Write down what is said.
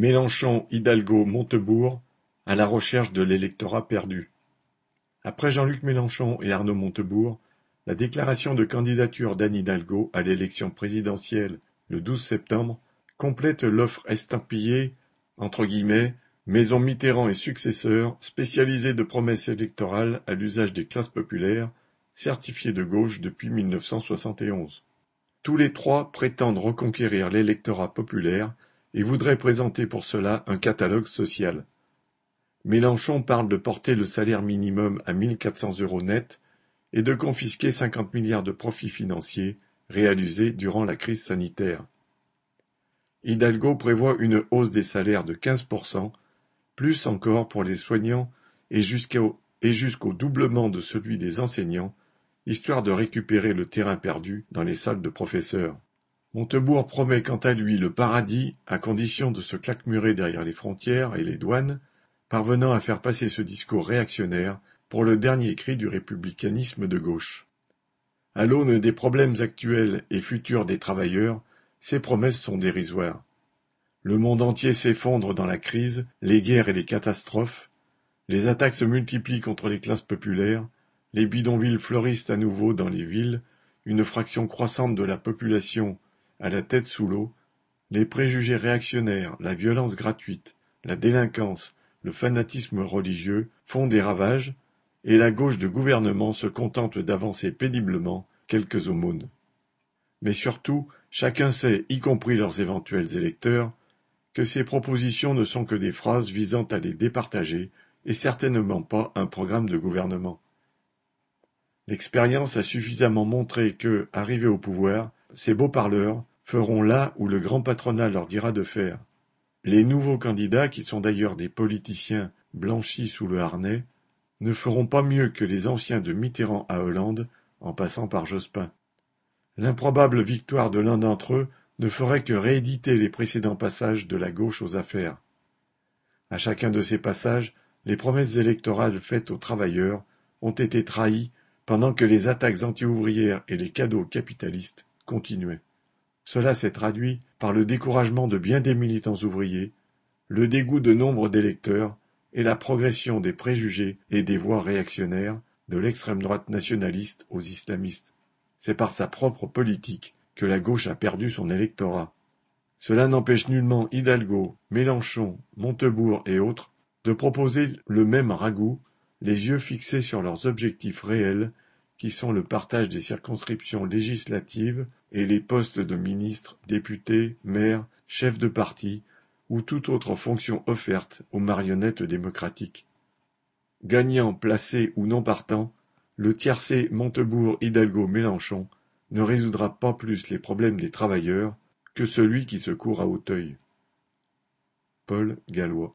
Mélenchon, Hidalgo, Montebourg, à la recherche de l'électorat perdu. Après Jean-Luc Mélenchon et Arnaud Montebourg, la déclaration de candidature d'Anne Hidalgo à l'élection présidentielle le 12 septembre complète l'offre estampillée entre guillemets Maison Mitterrand et successeurs, spécialisée de promesses électorales à l'usage des classes populaires, certifiées de gauche depuis 1971. Tous les trois prétendent reconquérir l'électorat populaire et voudrait présenter pour cela un catalogue social. Mélenchon parle de porter le salaire minimum à 1400 euros net et de confisquer 50 milliards de profits financiers réalisés durant la crise sanitaire. Hidalgo prévoit une hausse des salaires de 15%, plus encore pour les soignants et jusqu'au doublement de celui des enseignants, histoire de récupérer le terrain perdu dans les salles de professeurs. Montebourg promet quant à lui le paradis à condition de se claquemurer derrière les frontières et les douanes, parvenant à faire passer ce discours réactionnaire pour le dernier cri du républicanisme de gauche. À l'aune des problèmes actuels et futurs des travailleurs, ces promesses sont dérisoires. Le monde entier s'effondre dans la crise, les guerres et les catastrophes, les attaques se multiplient contre les classes populaires, les bidonvilles fleurissent à nouveau dans les villes, une fraction croissante de la population à la tête sous l'eau, les préjugés réactionnaires, la violence gratuite, la délinquance, le fanatisme religieux font des ravages, et la gauche de gouvernement se contente d'avancer péniblement quelques aumônes. Mais surtout, chacun sait, y compris leurs éventuels électeurs, que ces propositions ne sont que des phrases visant à les départager et certainement pas un programme de gouvernement. L'expérience a suffisamment montré que, arrivés au pouvoir, ces beaux parleurs feront là où le grand patronat leur dira de faire. Les nouveaux candidats, qui sont d'ailleurs des politiciens blanchis sous le harnais, ne feront pas mieux que les anciens de Mitterrand à Hollande, en passant par Jospin. L'improbable victoire de l'un d'entre eux ne ferait que rééditer les précédents passages de la gauche aux affaires. À chacun de ces passages, les promesses électorales faites aux travailleurs ont été trahies pendant que les attaques anti-ouvrières et les cadeaux capitalistes continuaient. Cela s'est traduit par le découragement de bien des militants ouvriers, le dégoût de nombre d'électeurs et la progression des préjugés et des voix réactionnaires de l'extrême droite nationaliste aux islamistes. C'est par sa propre politique que la gauche a perdu son électorat. Cela n'empêche nullement Hidalgo, Mélenchon, Montebourg et autres de proposer le même ragoût, les yeux fixés sur leurs objectifs réels qui sont le partage des circonscriptions législatives et les postes de ministres, députés, maires, chefs de parti ou toute autre fonction offerte aux marionnettes démocratiques. Gagnant, placé ou non partant, le tiercé Montebourg-Hidalgo-Mélenchon ne résoudra pas plus les problèmes des travailleurs que celui qui se court à Hauteuil. Paul Gallois